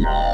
Mimi.